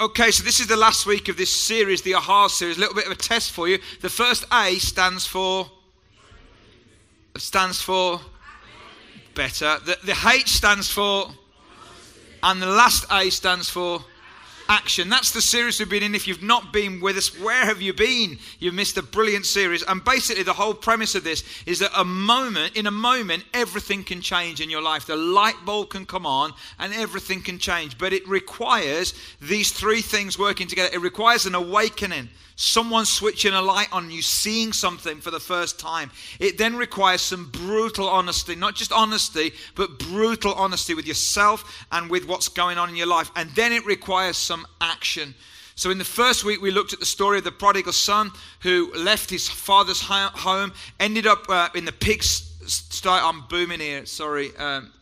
Okay, so this is the last week of this series, the AHA series. A little bit of a test for you. The first A stands for stands for better. The, the H stands for and the last A stands for action. That's the series we've been in. If you've not been with us, where have you been? You've missed a brilliant series. And basically, the whole premise of this is that a moment, in a moment, everything can change in your life. The light bulb can come on and everything can change. But it requires these three things working together. It requires an awakening. Someone switching a light on you, seeing something for the first time. It then requires some brutal honesty, not just honesty, but brutal honesty with yourself and with what's going on in your life. And then it requires some action. So, in the first week, we looked at the story of the prodigal son who left his father's home, ended up uh, in the pigs. I'm booming here, sorry. Um,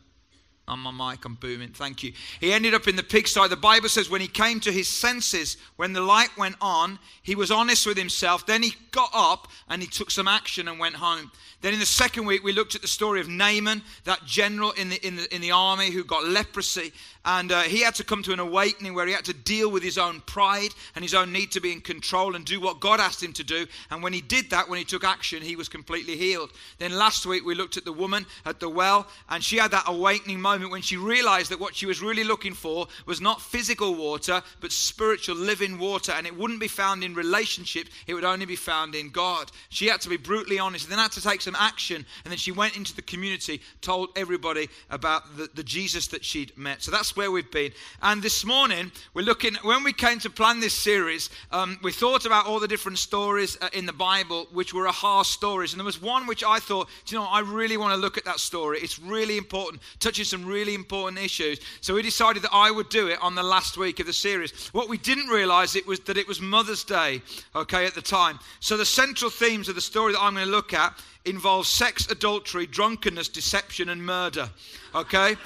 on my mic, I'm booming. Thank you. He ended up in the pigsty. The Bible says when he came to his senses, when the light went on, he was honest with himself. Then he got up and he took some action and went home. Then in the second week, we looked at the story of Naaman, that general in the, in the, in the army who got leprosy. And uh, he had to come to an awakening where he had to deal with his own pride and his own need to be in control and do what God asked him to do. And when he did that, when he took action, he was completely healed. Then last week, we looked at the woman at the well, and she had that awakening moment when she realized that what she was really looking for was not physical water, but spiritual living water. And it wouldn't be found in relationships, it would only be found in God. She had to be brutally honest, then had to take some action. And then she went into the community, told everybody about the, the Jesus that she'd met. So that's where we've been. And this morning, we're looking, when we came to plan this series, um, we thought about all the different stories uh, in the Bible, which were AHA stories. And there was one which I thought, you know, I really want to look at that story. It's really important, touching some really important issues. So we decided that I would do it on the last week of the series. What we didn't realize it was that it was Mother's Day, okay, at the time. So the central themes of the story that I'm going to look at involve sex, adultery, drunkenness, deception, and murder, okay?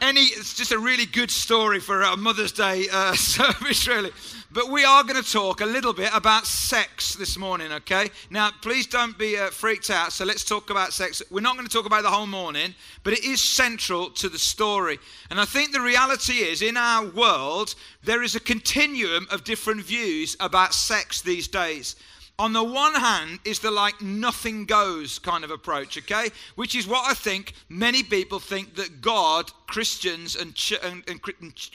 Any it's just a really good story for a mother's day uh, service really. But we are going to talk a little bit about sex this morning okay? Now please don't be uh, freaked out so let's talk about sex. We're not going to talk about the whole morning but it is central to the story. And i think the reality is in our world there is a continuum of different views about sex these days on the one hand is the like nothing goes kind of approach okay? Which is what i think many people think that god christians and, ch- and, and,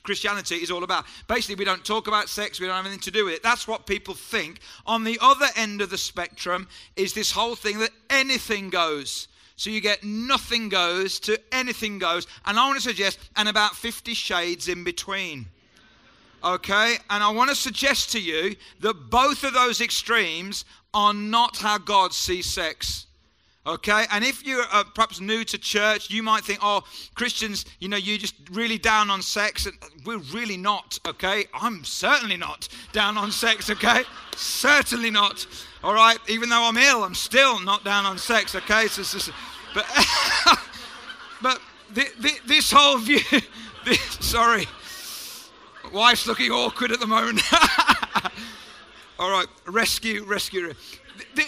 christianity is all about. Basically we don't talk about sex we don't have anything to do with it. That's what people think. On the other end of the spectrum is this whole thing that anything goes. So you get nothing goes to anything goes. And i want to suggest and about 50 shades in between Okay? And I want to suggest to you that both of those extremes are not how God sees sex. Okay? And if you're uh, perhaps new to church, you might think, oh, Christians, you know, you're just really down on sex. And we're really not, okay? I'm certainly not down on sex, okay? certainly not. All right? Even though I'm ill, I'm still not down on sex, okay? So, so, but, but the, the, this whole view, this, sorry. Wife's looking awkward at the moment. All right, rescue, rescue.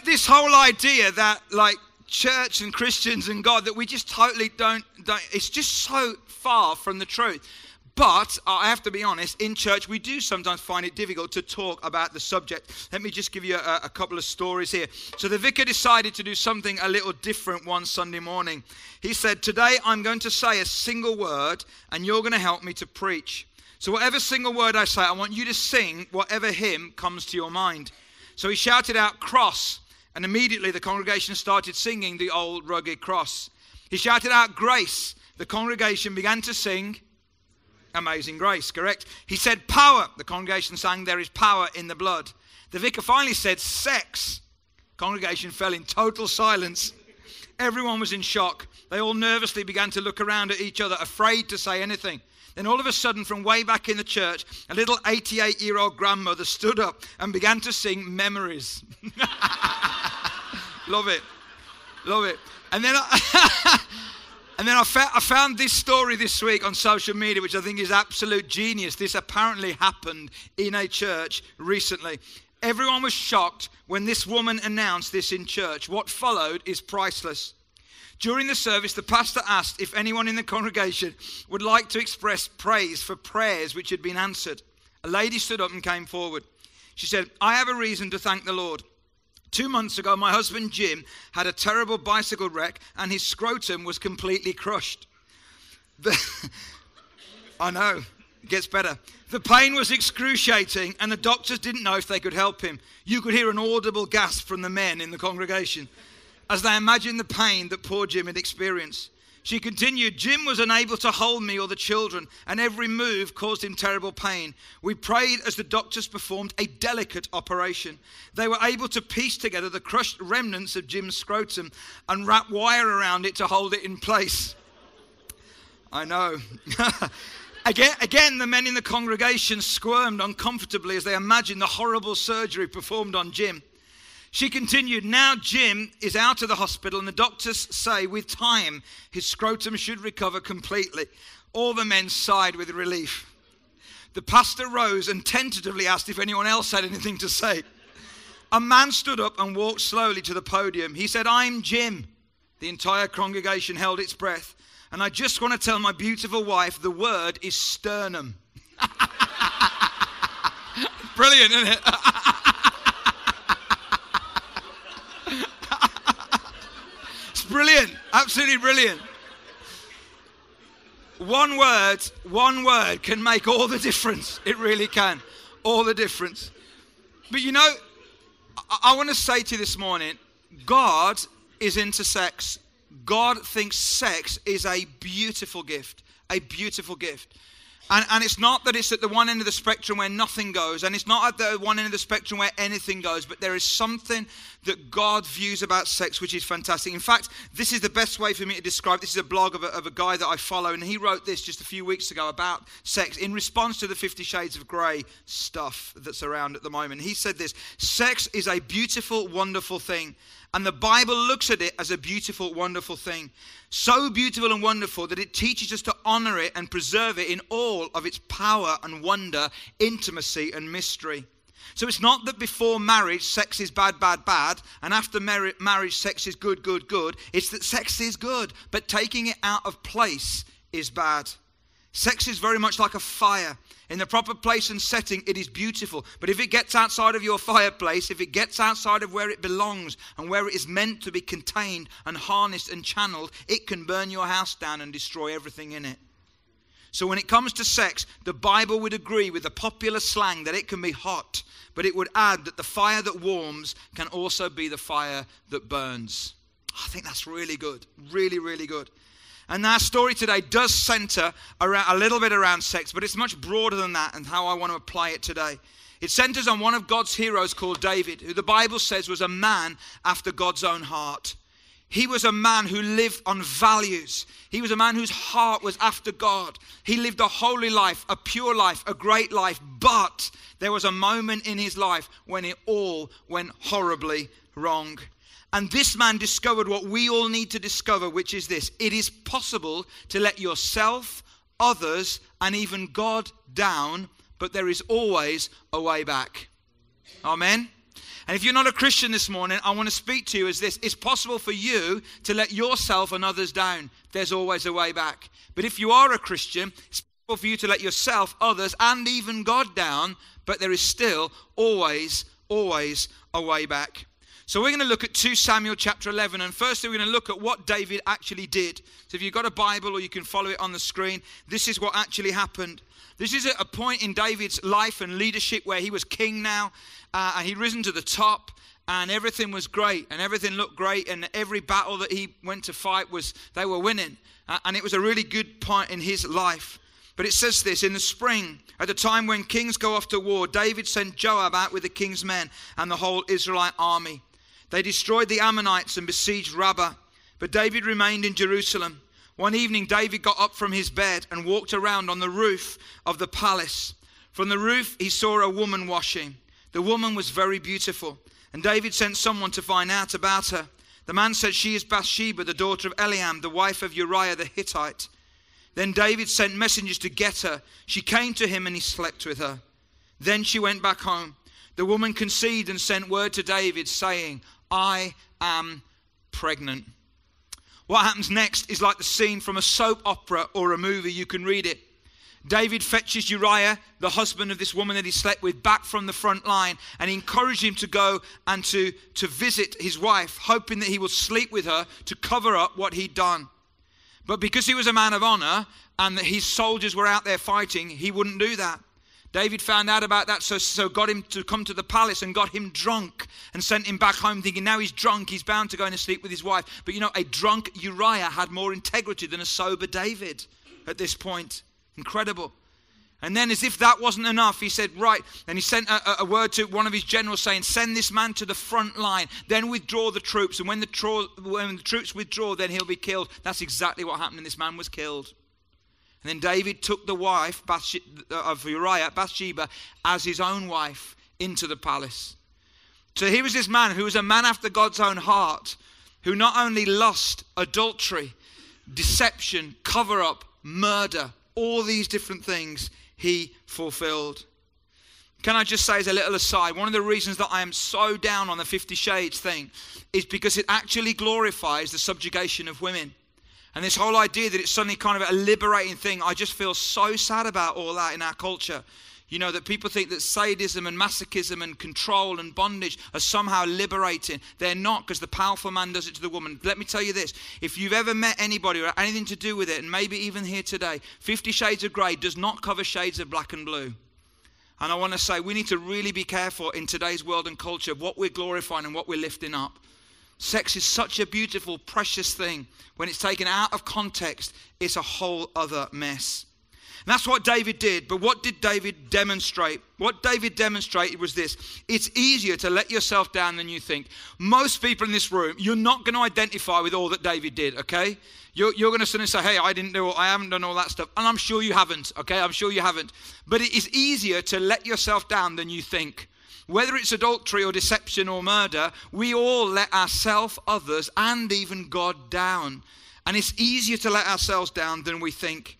This whole idea that, like, church and Christians and God, that we just totally don't, don't it's just so far from the truth. But I have to be honest, in church, we do sometimes find it difficult to talk about the subject. Let me just give you a, a, couple of stories here. So, the vicar decided to do something a little different one Sunday morning. He said, Today I'm going to say a single word, and you're going to help me to preach. So, whatever single word I say, I want you to sing whatever hymn comes to your mind. So he shouted out, Cross. And immediately the congregation started singing the old rugged cross. He shouted out, Grace. The congregation began to sing, Amazing Grace, correct? He said, Power. The congregation sang, There is power in the blood. The vicar finally said, Sex. Congregation fell in total silence. Everyone was in shock. They all nervously began to look around at each other, afraid to say anything. Then all of a sudden, from way back in the church, a little 88 year old grandmother stood up and began to sing Memories. Love it. Love it. And then I. And then I, fa- I, found this story this week on social media, which I think is absolute genius. This apparently happened in a church recently. Everyone was shocked when this woman announced this in church. What followed is priceless. During the service, the pastor asked if anyone in the congregation would like to express praise for prayers which had been answered. A lady stood up and came forward. She said, I have a reason to thank the Lord. Two months ago, my husband Jim had a terrible bicycle wreck and his scrotum was completely crushed. The, I know, it gets better. The pain was excruciating and the doctors didn't know if they could help him. You could hear an audible gasp from the men in the congregation as they imagined the pain that poor Jim had experienced. She continued, Jim was unable to hold me or the children, and every move caused him terrible pain. We prayed as the doctors performed a delicate operation. They were able to piece together the crushed remnants of Jim's scrotum and wrap wire around it to hold it in place. I know. again, again, the men in the congregation squirmed uncomfortably as they imagined the horrible surgery performed on Jim. She continued, Now Jim is out of the hospital, and the doctors say with time his scrotum should recover completely. All the men sighed with relief. The pastor rose and tentatively asked if anyone else had anything to say. A man stood up and walked slowly to the podium. He said, I'm Jim. The entire congregation held its breath. And I just want to tell my beautiful wife the word is sternum. Brilliant, isn't it? brilliant. Absolutely brilliant. One word, one word can make all the difference. It really can. All the difference. But you know, I, I want to say to you this morning God is into sex. God thinks sex is a beautiful gift. A beautiful gift. And, and it's not that it's at the one end of the spectrum where nothing goes, and it's not at the one end of the spectrum where anything goes, but there is something that God views about sex which is fantastic. In fact, this is the best way for me to describe this is a blog of a, of a guy that I follow, and he wrote this just a few weeks ago about sex in response to the Fifty Shades of Grey stuff that's around at the moment. He said this Sex is a beautiful, wonderful thing. And the Bible looks at it as a beautiful, wonderful thing. So beautiful and wonderful that it teaches us to honor it and preserve it in all of its power and wonder, intimacy and mystery. So it's not that before marriage, sex is bad, bad, bad, and after mar- marriage, sex is good, good, good. It's that sex is good, but taking it out of place is bad. Sex is very much like a fire. In the proper place and setting, it is beautiful. But if it gets outside of your fireplace, if it gets outside of where it belongs and where it is meant to be contained and harnessed and channeled, it can burn your house down and destroy everything in it. So when it comes to sex, the Bible would agree with the popular slang that it can be hot, but it would add that the fire that warms can also be the fire that burns. I think that's really good. Really, really good. And our story today does center around, a little bit around sex, but it's much broader than that and how I want to apply it today. It centers on one of God's heroes called David, who the Bible says was a man after God's own heart. He was a man who lived on values. He was a man whose heart was after God. He lived a holy life, a pure life, a great life. But there was a moment in his life when it all went horribly wrong. And this man discovered what we all need to discover, which is this it is possible to let yourself, others, and even God down, but there is always a way back. Amen. And if you're not a Christian this morning, I want to speak to you as this it's possible for you to let yourself and others down. There's always a way back. But if you are a Christian, it's possible for you to let yourself, others, and even God down, but there is still always, always a way back. So we're going to look at 2 Samuel chapter 11. And firstly, we're going to look at what David actually did. So if you've got a Bible or you can follow it on the screen, this is what actually happened. This is a point in David's life and leadership where he was king now, uh, and he'd risen to the top, and everything was great, and everything looked great, and every battle that he went to fight was they were winning, uh, and it was a really good point in his life. But it says this in the spring, at the time when kings go off to war, David sent Joab out with the king's men and the whole Israelite army. They destroyed the Ammonites and besieged Rabbah, but David remained in Jerusalem. One evening, David got up from his bed and walked around on the roof of the palace. From the roof, he saw a woman washing. The woman was very beautiful, and David sent someone to find out about her. The man said, She is Bathsheba, the daughter of Eliam, the wife of Uriah the Hittite. Then David sent messengers to get her. She came to him, and he slept with her. Then she went back home. The woman conceived and sent word to David, saying, I am pregnant. What happens next is like the scene from a soap opera or a movie. You can read it. David fetches Uriah, the husband of this woman that he slept with, back from the front line and he encouraged him to go and to, to visit his wife, hoping that he would sleep with her to cover up what he'd done. But because he was a man of honor and that his soldiers were out there fighting, he wouldn't do that. David found out about that, so, so got him to come to the palace and got him drunk and sent him back home, thinking now he's drunk, he's bound to go and sleep with his wife. But you know, a drunk Uriah had more integrity than a sober David at this point. Incredible. And then, as if that wasn't enough, he said, Right. And he sent a, a, word to one of his generals saying, Send this man to the front line, then withdraw the troops. And when the, tro- when the troops withdraw, then he'll be killed. That's exactly what happened, and this man was killed. And then David took the wife uh, of Uriah, Bathsheba, as his own wife into the palace. So here was this man who was a man after God's own heart, who not only lust, adultery, deception, cover up, murder, all these different things he fulfilled. Can I just say, as a little aside, one of the reasons that I am so down on the Fifty Shades thing is because it actually glorifies the subjugation of women. And this whole idea that it's suddenly kind of a liberating thing, I just feel so sad about all that in our culture. You know, that people think that sadism and masochism and control and bondage are somehow liberating. They're not because the powerful man does it to the woman. Let me tell you this if you've ever met anybody or anything to do with it, and maybe even here today, Fifty Shades of Grey does not cover shades of black and blue. And I want to say we need to really be careful in today's world and culture of what we're glorifying and what we're lifting up. Sex is such a beautiful, precious thing. When it's taken out of context, it's a whole other mess. And that's what David did. But what did David demonstrate? What David demonstrated was this it's easier to let yourself down than you think. Most people in this room, you're not going to identify with all that David did, okay? You're, you're going to and say, hey, I didn't do, I haven't done all that stuff. And I'm sure you haven't, okay? I'm sure you haven't. But it is easier to let yourself down than you think. Whether it's adultery or deception or murder, we all let ourselves, others, and even God down. And it's easier to let ourselves down than we think.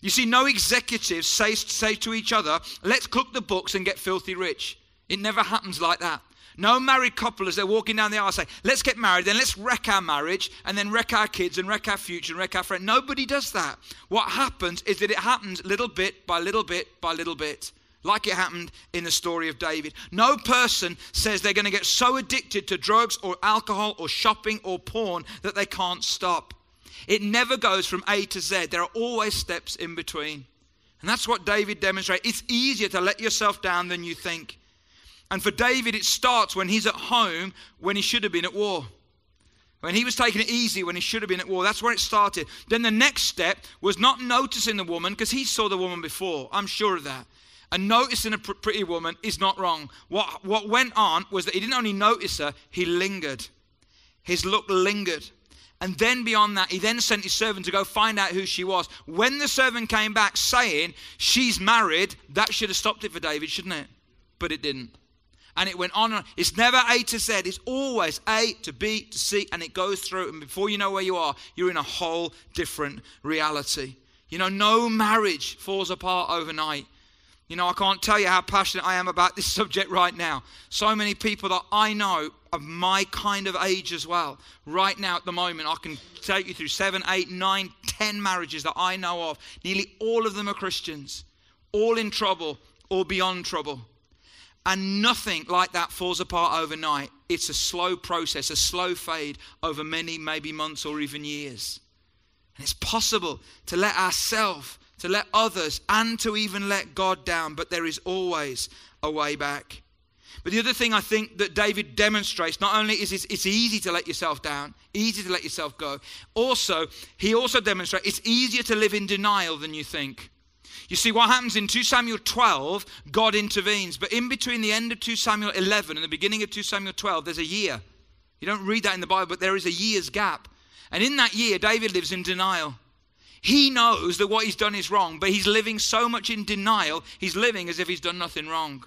You see, no executives say, say to each other, let's cook the books and get filthy rich. It never happens like that. No married couple, as they're walking down the aisle, say, let's get married, then let's wreck our marriage, and then wreck our kids, and wreck our future, and wreck our friend. Nobody does that. What happens is that it happens little bit by little bit by little bit like it happened in the story of David. No person says they're going to get so addicted to drugs or alcohol or shopping or porn that they can't stop. It never goes from A to Z, there are always steps in between. And that's what David demonstrates. It's easier to let yourself down than you think. And for David, it starts when he's at home when he should have been at war. When he was taking it easy when he should have been at war. That's where it started. Then the next step was not noticing the woman because he saw the woman before. I'm sure of that. And noticing a pretty woman is not wrong. What, what went on was that he didn't only notice her, he lingered. His look lingered. And then beyond that, he then sent his servant to go find out who she was. When the servant came back saying, She's married, that should have stopped it for David, shouldn't it? But it didn't. And it went on and on. It's never A to Z, it's always A to B to C, and it goes through. And before you know where you are, you're in a whole different reality. You know, no marriage falls apart overnight. You know, I can't tell you how passionate I am about this subject right now. So many people that I know of my kind of age as well, right now at the moment, I can take you through seven, eight, nine, ten marriages that I know of. Nearly all of them are Christians, all in trouble or beyond trouble. And nothing like that falls apart overnight. It's a slow process, a slow fade over many, maybe months or even years. And it's possible to let ourselves to let others, and to even let God down, but there is always a way back. But the other thing I think that David demonstrates not only is it's easy to let yourself down, easy to let yourself go, also, he also demonstrates it's easier to live in denial than you think. You see, what happens in 2 Samuel 12, God intervenes. But in between the end of 2 Samuel 11 and the beginning of 2 Samuel 12, there's a year. You don't read that in the Bible, but there is a year's gap. And in that year, David lives in denial. He knows that what he's done is wrong, but he's living so much in denial, he's living as if he's done nothing wrong.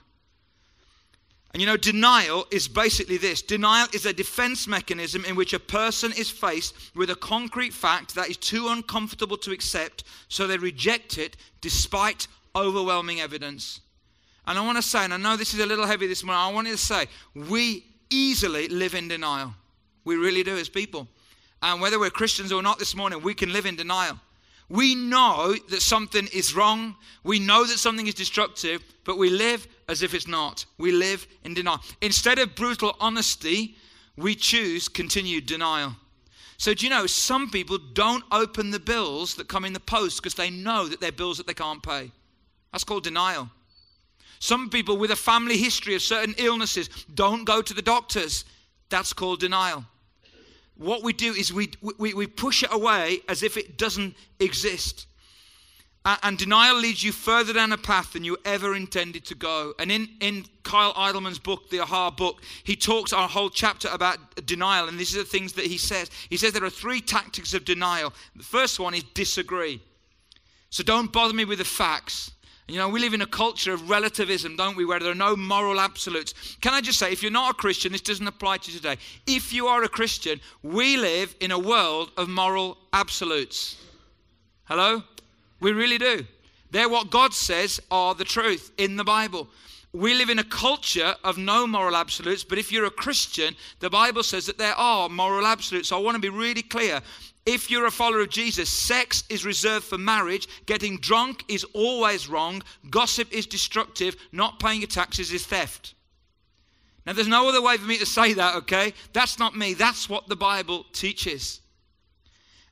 And you know, denial is basically this denial is a defense mechanism in which a person is faced with a concrete fact that is too uncomfortable to accept, so they reject it despite overwhelming evidence. And I want to say, and I know this is a little heavy this morning, I want to say, we easily live in denial. We really do as people. And whether we're Christians or not this morning, we can live in denial. We know that something is wrong. We know that something is destructive, but we live as if it's not. We live in denial. Instead of brutal honesty, we choose continued denial. So, do you know, some people don't open the bills that come in the post because they know that they're bills that they can't pay. That's called denial. Some people with a family history of certain illnesses don't go to the doctors. That's called denial. What we do is we, we, we push it away as if it doesn't exist. And denial leads you further down a path than you ever intended to go. And in, in Kyle Idleman's book, the Aha book, he talks a whole chapter about denial. And these are the things that he says. He says there are three tactics of denial. The first one is disagree. So don't bother me with the facts. You know, we live in a culture of relativism, don't we, where there are no moral absolutes. Can I just say, if you're not a Christian, this doesn't apply to you today. If you are a Christian, we live in a world of moral absolutes. Hello? We really do. They're what God says are the truth in the Bible. We live in a culture of no moral absolutes, but if you're a Christian, the Bible says that there are moral absolutes. So I want to be really clear. If you're a follower of Jesus, sex is reserved for marriage, getting drunk is always wrong, gossip is destructive, not paying your taxes is theft. Now, there's no other way for me to say that, okay? That's not me, that's what the Bible teaches.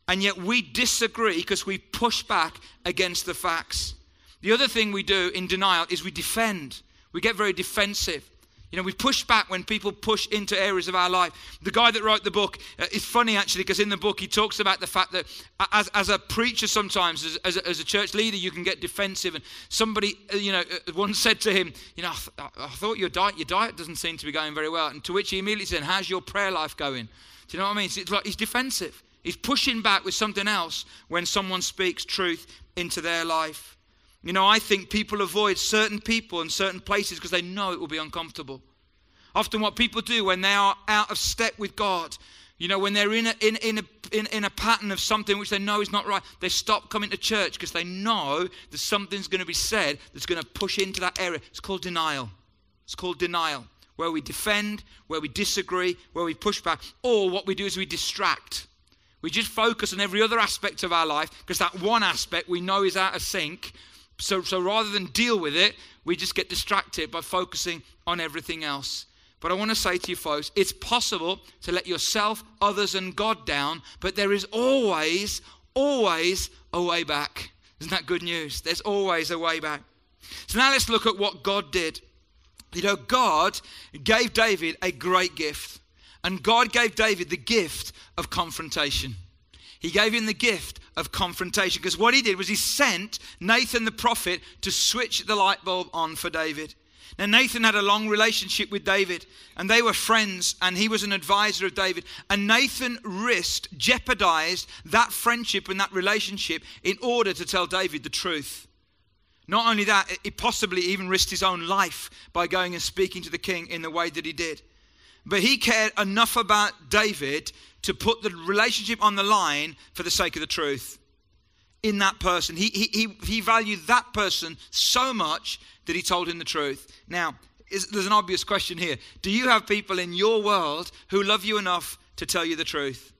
And yet we disagree because we push back against the facts. The other thing we do in denial is we defend. We get very defensive. You know, we push back when people push into areas of our life. The guy that wrote the book uh, is funny actually because in the book he talks about the fact that as, as a preacher sometimes, as, as, a, as a church leader, you can get defensive. And somebody, uh, you know, uh, once said to him, you know, I, th- I thought your diet, your diet doesn't seem to be going very well. And to which he immediately said, how's your prayer life going? Do you know what I mean? It's like he's defensive. He's pushing back with something else when someone speaks truth into their life. You know, I think people avoid certain people and certain places because they know it will be uncomfortable. Often, what people do when they are out of step with God, you know, when they're in a, in, in, a, in, in a pattern of something which they know is not right, they stop coming to church because they know that something's going to be said that's going to push into that area. It's called denial. It's called denial, where we defend, where we disagree, where we push back, or what we do is we distract. We just focus on every other aspect of our life because that one aspect we know is out of sync. So, so rather than deal with it, we just get distracted by focusing on everything else. But I want to say to you folks, it's possible to let yourself, others, and God down, but there is always, always a way back. Isn't that good news? There's always a way back. So now let's look at what God did. You know, God gave David a great gift, and God gave David the gift of confrontation. He gave him the gift of confrontation because what he did was he sent Nathan the prophet to switch the light bulb on for David. Now, Nathan had a long relationship with David, and they were friends, and he was an advisor of David. And Nathan risked, jeopardized that friendship and that relationship in order to tell David the truth. Not only that, he possibly even risked his own life by going and speaking to the king in the way that he did. But he cared enough about David to put the relationship on the line for the sake of the truth in that person. He, he, he, valued that person so much that he told him the truth. Now, is, there's an obvious question here. Do you have people in your world who love you enough to tell you the truth?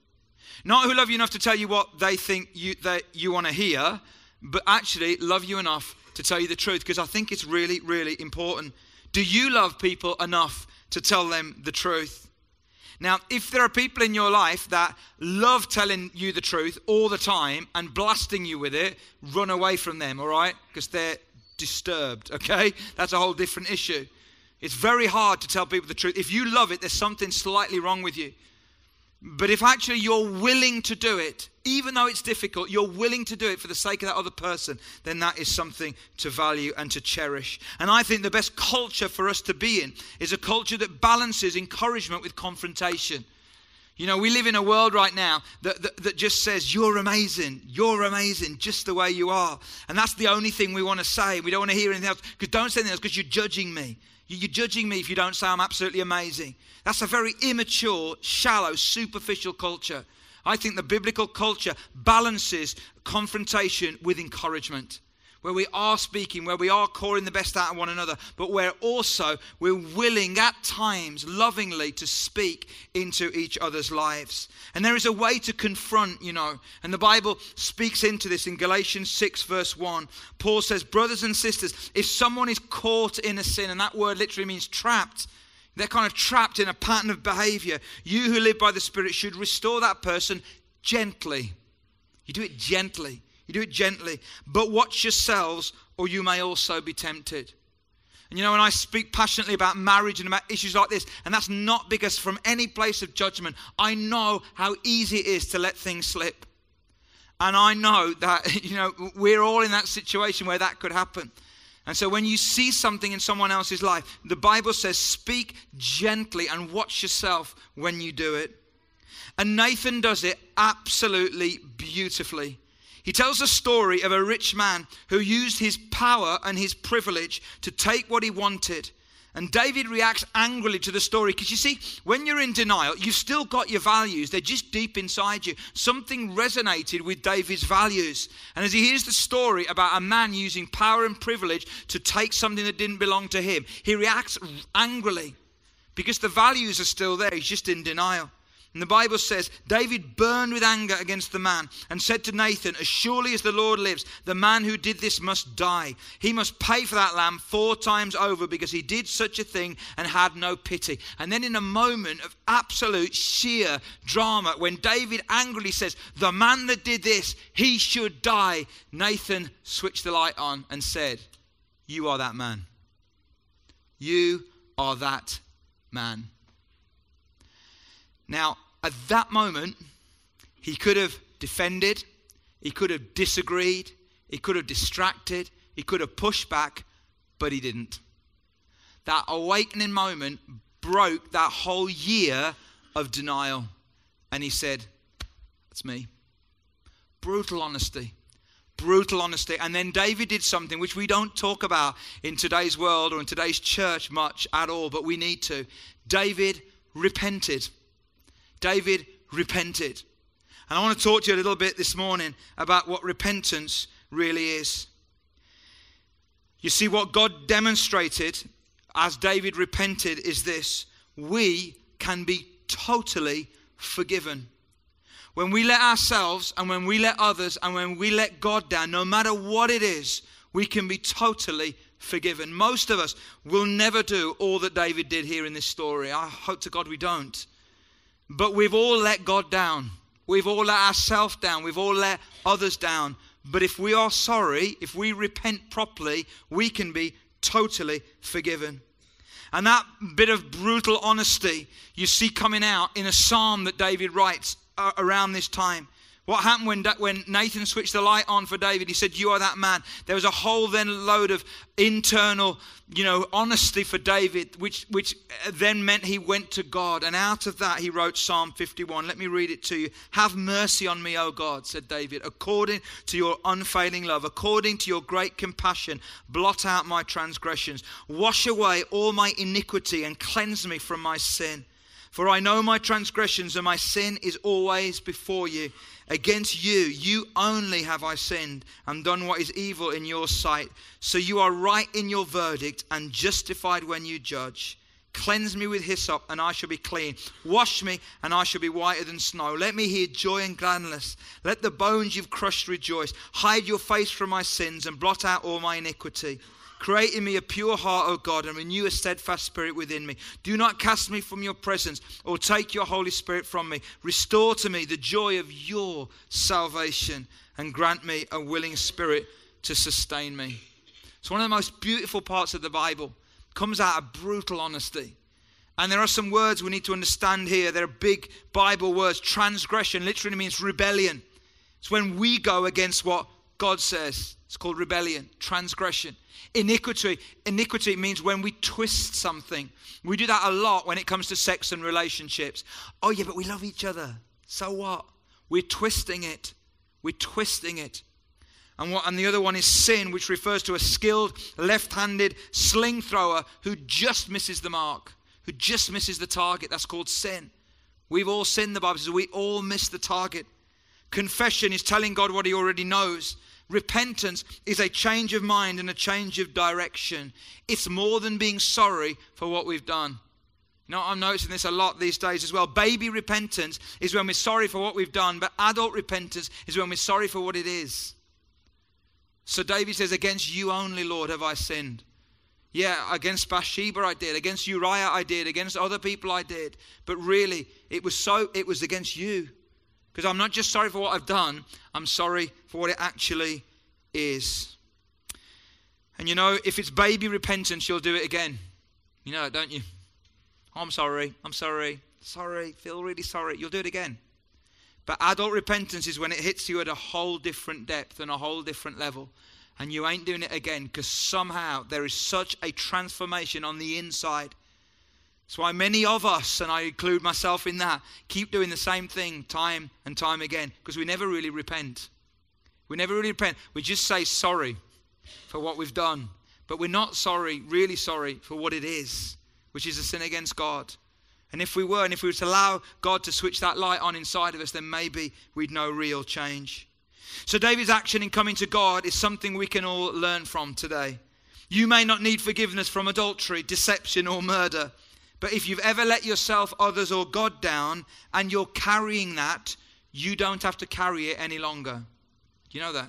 Not who love you enough to tell you what they think you, that you want to hear, but actually love you enough to tell you the truth because I think it's really, really important. Do you love people enough to tell them the truth? Now, if there are people in your life that love telling you the truth all the time and blasting you with it, run away from them, all right? Because they're disturbed, okay? That's a whole different issue. It's very hard to tell people the truth. If you love it, there's something slightly wrong with you. But if actually you're willing to do it, even though it's difficult, you're willing to do it for the sake of that other person, then that is something to value and to cherish. And I think the best culture for us to be in is a culture that balances encouragement with confrontation. You know, we live in a world right now that, that, that, just says, You're amazing. You're amazing just the way you are. And that's the only thing we want to say. We don't want to hear anything else. Because don't say anything else because you're judging me. You're judging me if you don't say I'm absolutely amazing. That's a very immature, shallow, superficial culture. I think the biblical culture balances confrontation with encouragement where we are speaking, where we are calling the best out of one another, but where also we're willing at times lovingly to speak into each other's lives. And there is a way to confront, you know, and the Bible speaks into this in Galatians 6, verse 1. Paul says, Brothers and sisters, if someone is caught in a sin, and that word literally means trapped, they're kind of trapped in a pattern of behavior. You who live by the Spirit should restore that person gently. You do it gently. You do it gently. But watch yourselves, or you may also be tempted. And you know, when I speak passionately about marriage and about issues like this, and that's not because from any place of judgment, I know how easy it is to let things slip. And I know that, you know, we're all in that situation where that could happen. And so when you see something in someone else's life, the Bible says, speak gently and watch yourself when you do it. And Nathan does it absolutely beautifully. He tells a story of a rich man who used his power and his privilege to take what he wanted and David reacts angrily to the story because you see, when you're in denial, you've still got your values. They're just deep inside you. Something resonated with David's values. And as he hears the story about a man using power and privilege to take something that didn't belong to him, he reacts angrily because the values are still there. He's just in denial. And the Bible says, David burned with anger against the man and said to Nathan, As surely as the Lord lives, the man who did this must die. He must pay for that lamb four times over because he did such a thing and had no pity. And then, in a moment of absolute sheer drama, when David angrily says, The man that did this, he should die, Nathan switched the light on and said, You are that man. You are that man. Now, at that moment, he could have defended, he could have disagreed, he could have distracted, he could have pushed back, but he didn't. That awakening moment broke that whole year of denial. And he said, That's me. Brutal honesty. Brutal honesty. And then David did something which we don't talk about in today's world or in today's church much at all, but we need to. David repented. David repented. And I want to talk to you a little bit this morning about what repentance really is. You see, what God demonstrated as David repented is this we can be totally forgiven. When we let ourselves and when we let others and when we let God down, no matter what it is, we can be totally forgiven. Most of us will never do all that David did here in this story. I hope to God we don't. But we've all let God down. We've all let ourselves down. We've all let others down. But if we are sorry, if we repent properly, we can be totally forgiven. And that bit of brutal honesty you see coming out in a psalm that David writes uh, around this time. What happened when, when Nathan switched the light on for David? He said, You are that man. There was a whole then load of internal, you know, honesty for David, which, which then meant he went to God. And out of that, he wrote Psalm 51. Let me read it to you. Have mercy on me, O God, said David, according to your unfailing love, according to your great compassion, blot out my transgressions. Wash away all my iniquity and cleanse me from my sin. For I know my transgressions and my sin is always before you. Against you, you only have I sinned and done what is evil in your sight. So you are right in your verdict and justified when you judge. Cleanse me with hyssop, and I shall be clean. Wash me, and I shall be whiter than snow. Let me hear joy and gladness. Let the bones you've crushed rejoice. Hide your face from my sins and blot out all my iniquity. Create in me a pure heart, O God, and renew a steadfast spirit within me. Do not cast me from your presence or take your Holy Spirit from me. Restore to me the joy of your salvation and grant me a willing spirit to sustain me. It's one of the most beautiful parts of the Bible. It comes out of brutal honesty. And there are some words we need to understand here. There are big Bible words. Transgression literally means rebellion. It's when we go against what God says. It's called rebellion, transgression. Iniquity. Iniquity means when we twist something. We do that a lot when it comes to sex and relationships. Oh, yeah, but we love each other. So what? We're twisting it. We're twisting it. And, what, and the other one is sin, which refers to a skilled left handed sling thrower who just misses the mark, who just misses the target. That's called sin. We've all sinned, the Bible says. We all miss the target. Confession is telling God what He already knows Repentance is a change of mind and a change of direction. It's more than being sorry for what we've done. You know, I'm noticing this a lot these days as well. Baby repentance is when we're sorry for what we've done, but adult repentance is when we're sorry for what it is. So David says, Against you only, Lord, have I sinned. Yeah, against Bathsheba I did, against Uriah I did, against other people I did. But really, it was so it was against you. Because I'm not just sorry for what I've done, I'm sorry for what it actually is. And you know, if it's baby repentance, you'll do it again. You know, don't you? Oh, I'm sorry, I'm sorry, sorry, feel really sorry. You'll do it again. But adult repentance is when it hits you at a whole different depth and a whole different level. And you ain't doing it again because somehow there is such a transformation on the inside. That's why many of us, and I include myself in that, keep doing the same thing time and time again because we never really repent. We never really repent. We just say sorry for what we've done, but we're not sorry, really sorry for what it is which is a sin against God. And if we were, and if we were to allow God to switch that light on inside of us, then maybe we'd know real change. So, David's action in coming to God is something we can all learn from today. You may not need forgiveness from adultery, deception, or murder, but if you've ever let yourself, others, or God down, and you're carrying that, you don't have to carry it any longer. Do you know that?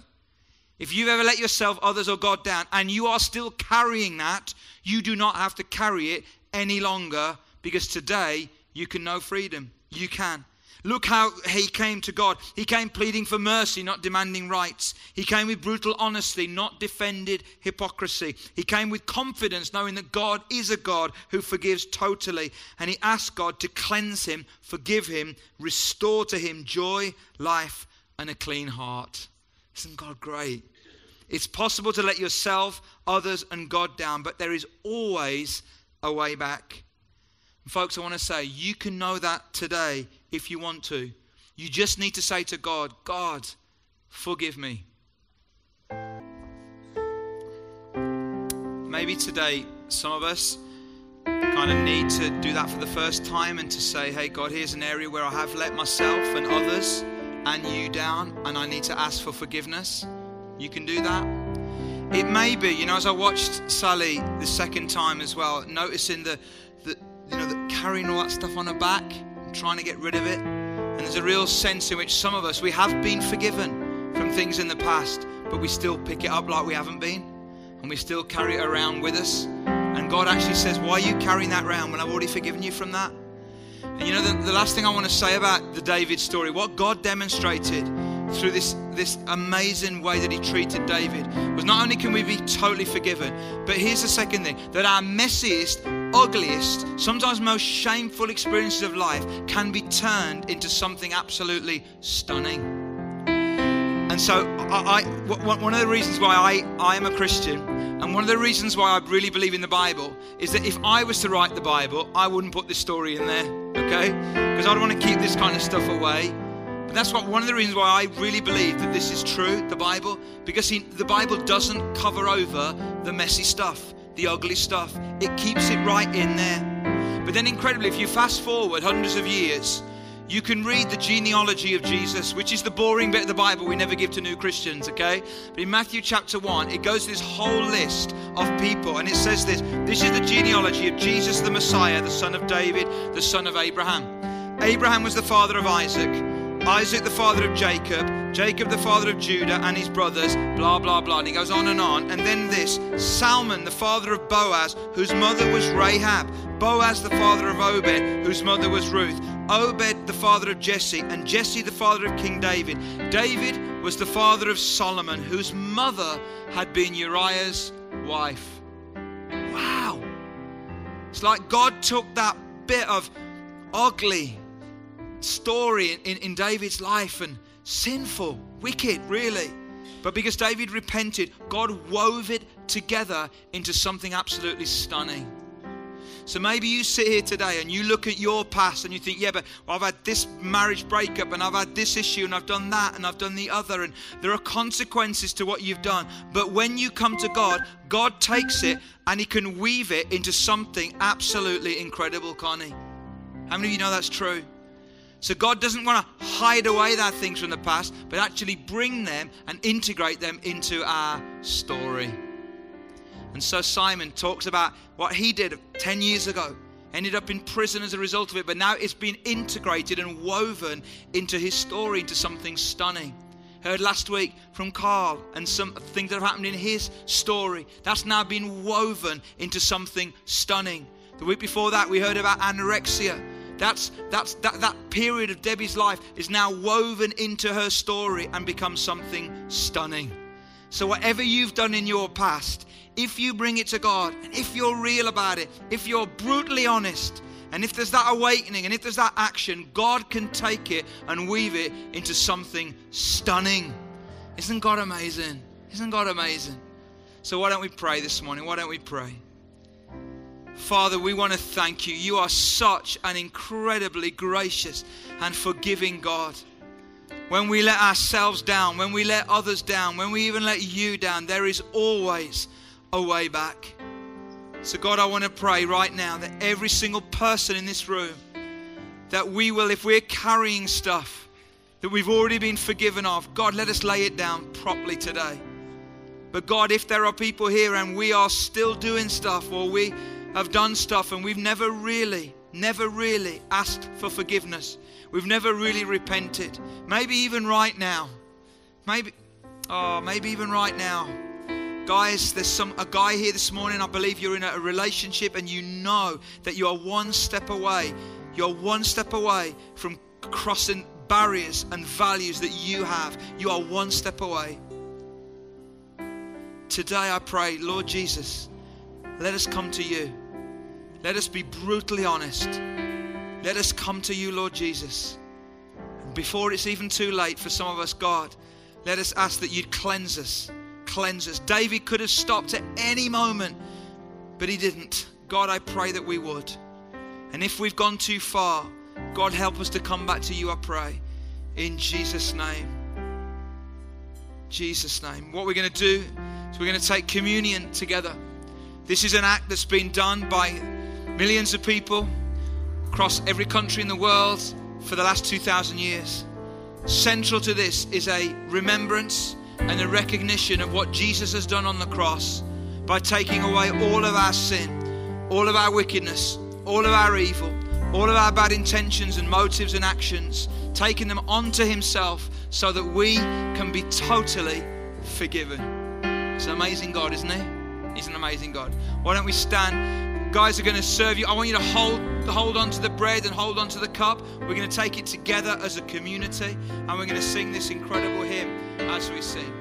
If you've ever let yourself, others, or God down, and you are still carrying that, you do not have to carry it any longer because today you can know freedom. You can. Look how he came to God. He came pleading for mercy, not demanding rights. He came with brutal honesty, not defended hypocrisy. He came with confidence, knowing that God is a God who forgives totally. And he asked God to cleanse him, forgive him, restore to him joy, life, and a clean heart. Isn't God great? It's possible to let yourself, others, and God down, but there is always a way back. Folks, I want to say, you can know that today if you want to. You just need to say to God, God, forgive me. Maybe today, some of us kind of need to do that for the first time and to say, hey, God, here's an area where I have let myself and others and you down, and I need to ask for forgiveness. You can do that. It may be, you know, as I watched Sally the second time as well, noticing the, the you know, the carrying all that stuff on her back, and trying to get rid of it. And there's a real sense in which some of us, we have been forgiven from things in the past, but we still pick it up like we haven't been. And we still carry it around with us. And God actually says, Why are you carrying that around when I've already forgiven you from that? And you know, the, the last thing I want to say about the David story, what God demonstrated through this, this amazing way that he treated David was not only can we be totally forgiven, but here's the second thing that our messiest, ugliest, sometimes most shameful experiences of life can be turned into something absolutely stunning. And so, I, I, one of the reasons why I, I am a Christian, and one of the reasons why I really believe in the Bible, is that if I was to write the Bible, I wouldn't put this story in there, okay? Because I'd want to keep this kind of stuff away. But that's what one of the reasons why I really believe that this is true, the Bible, because he, the Bible doesn't cover over the messy stuff, the ugly stuff. It keeps it right in there. But then, incredibly, if you fast forward hundreds of years, you can read the genealogy of Jesus, which is the boring bit of the Bible we never give to new Christians, okay? But in Matthew chapter 1, it goes this whole list of people, and it says this this is the genealogy of Jesus the Messiah, the son of David, the son of Abraham. Abraham was the father of Isaac. Isaac, the father of Jacob, Jacob, the father of Judah and his brothers, blah, blah, blah. And he goes on and on. And then this Salmon, the father of Boaz, whose mother was Rahab, Boaz, the father of Obed, whose mother was Ruth, Obed, the father of Jesse, and Jesse, the father of King David. David was the father of Solomon, whose mother had been Uriah's wife. Wow. It's like God took that bit of ugly, story in, in David's life and sinful, wicked, really. But because David repented, God wove it together into something absolutely stunning. So maybe you sit here today and you look at your past and you think, yeah, but I've had this marriage breakup and I've had this issue and I've done that and I've done the other, and there are consequences to what you've done. But when you come to God, God takes it and He can weave it into something absolutely incredible, Connie. How many of you know that's true? So God doesn't want to hide away that things from the past, but actually bring them and integrate them into our story. And so Simon talks about what he did 10 years ago. Ended up in prison as a result of it, but now it's been integrated and woven into his story, into something stunning. Heard last week from Carl and some things that have happened in his story. That's now been woven into something stunning. The week before that, we heard about anorexia that's, that's, that, that period of Debbie's life is now woven into her story and becomes something stunning. So, whatever you've done in your past, if you bring it to God, and if you're real about it, if you're brutally honest, and if there's that awakening and if there's that action, God can take it and weave it into something stunning. Isn't God amazing? Isn't God amazing? So, why don't we pray this morning? Why don't we pray? Father, we want to thank you. You are such an incredibly gracious and forgiving God. When we let ourselves down, when we let others down, when we even let you down, there is always a way back. So, God, I want to pray right now that every single person in this room, that we will, if we're carrying stuff that we've already been forgiven of, God, let us lay it down properly today. But, God, if there are people here and we are still doing stuff or we have done stuff and we've never really, never really asked for forgiveness. We've never really repented. Maybe even right now. Maybe, oh, maybe even right now. Guys, there's some a guy here this morning. I believe you're in a relationship and you know that you are one step away. You're one step away from crossing barriers and values that you have. You are one step away. Today I pray, Lord Jesus, let us come to you. Let us be brutally honest. Let us come to you, Lord Jesus. before it's even too late for some of us, God, let us ask that you'd cleanse us. Cleanse us. David could have stopped at any moment, but he didn't. God, I pray that we would. And if we've gone too far, God, help us to come back to you, I pray. In Jesus' name. Jesus' name. What we're going to do is we're going to take communion together. This is an act that's been done by millions of people across every country in the world for the last 2,000 years. Central to this is a remembrance and a recognition of what Jesus has done on the cross by taking away all of our sin, all of our wickedness, all of our evil, all of our bad intentions and motives and actions, taking them onto Himself so that we can be totally forgiven. It's an amazing God, isn't He? He's an amazing God. Why don't we stand? Guys are going to serve you. I want you to hold hold on to the bread and hold on to the cup. We're going to take it together as a community and we're going to sing this incredible hymn as we sing.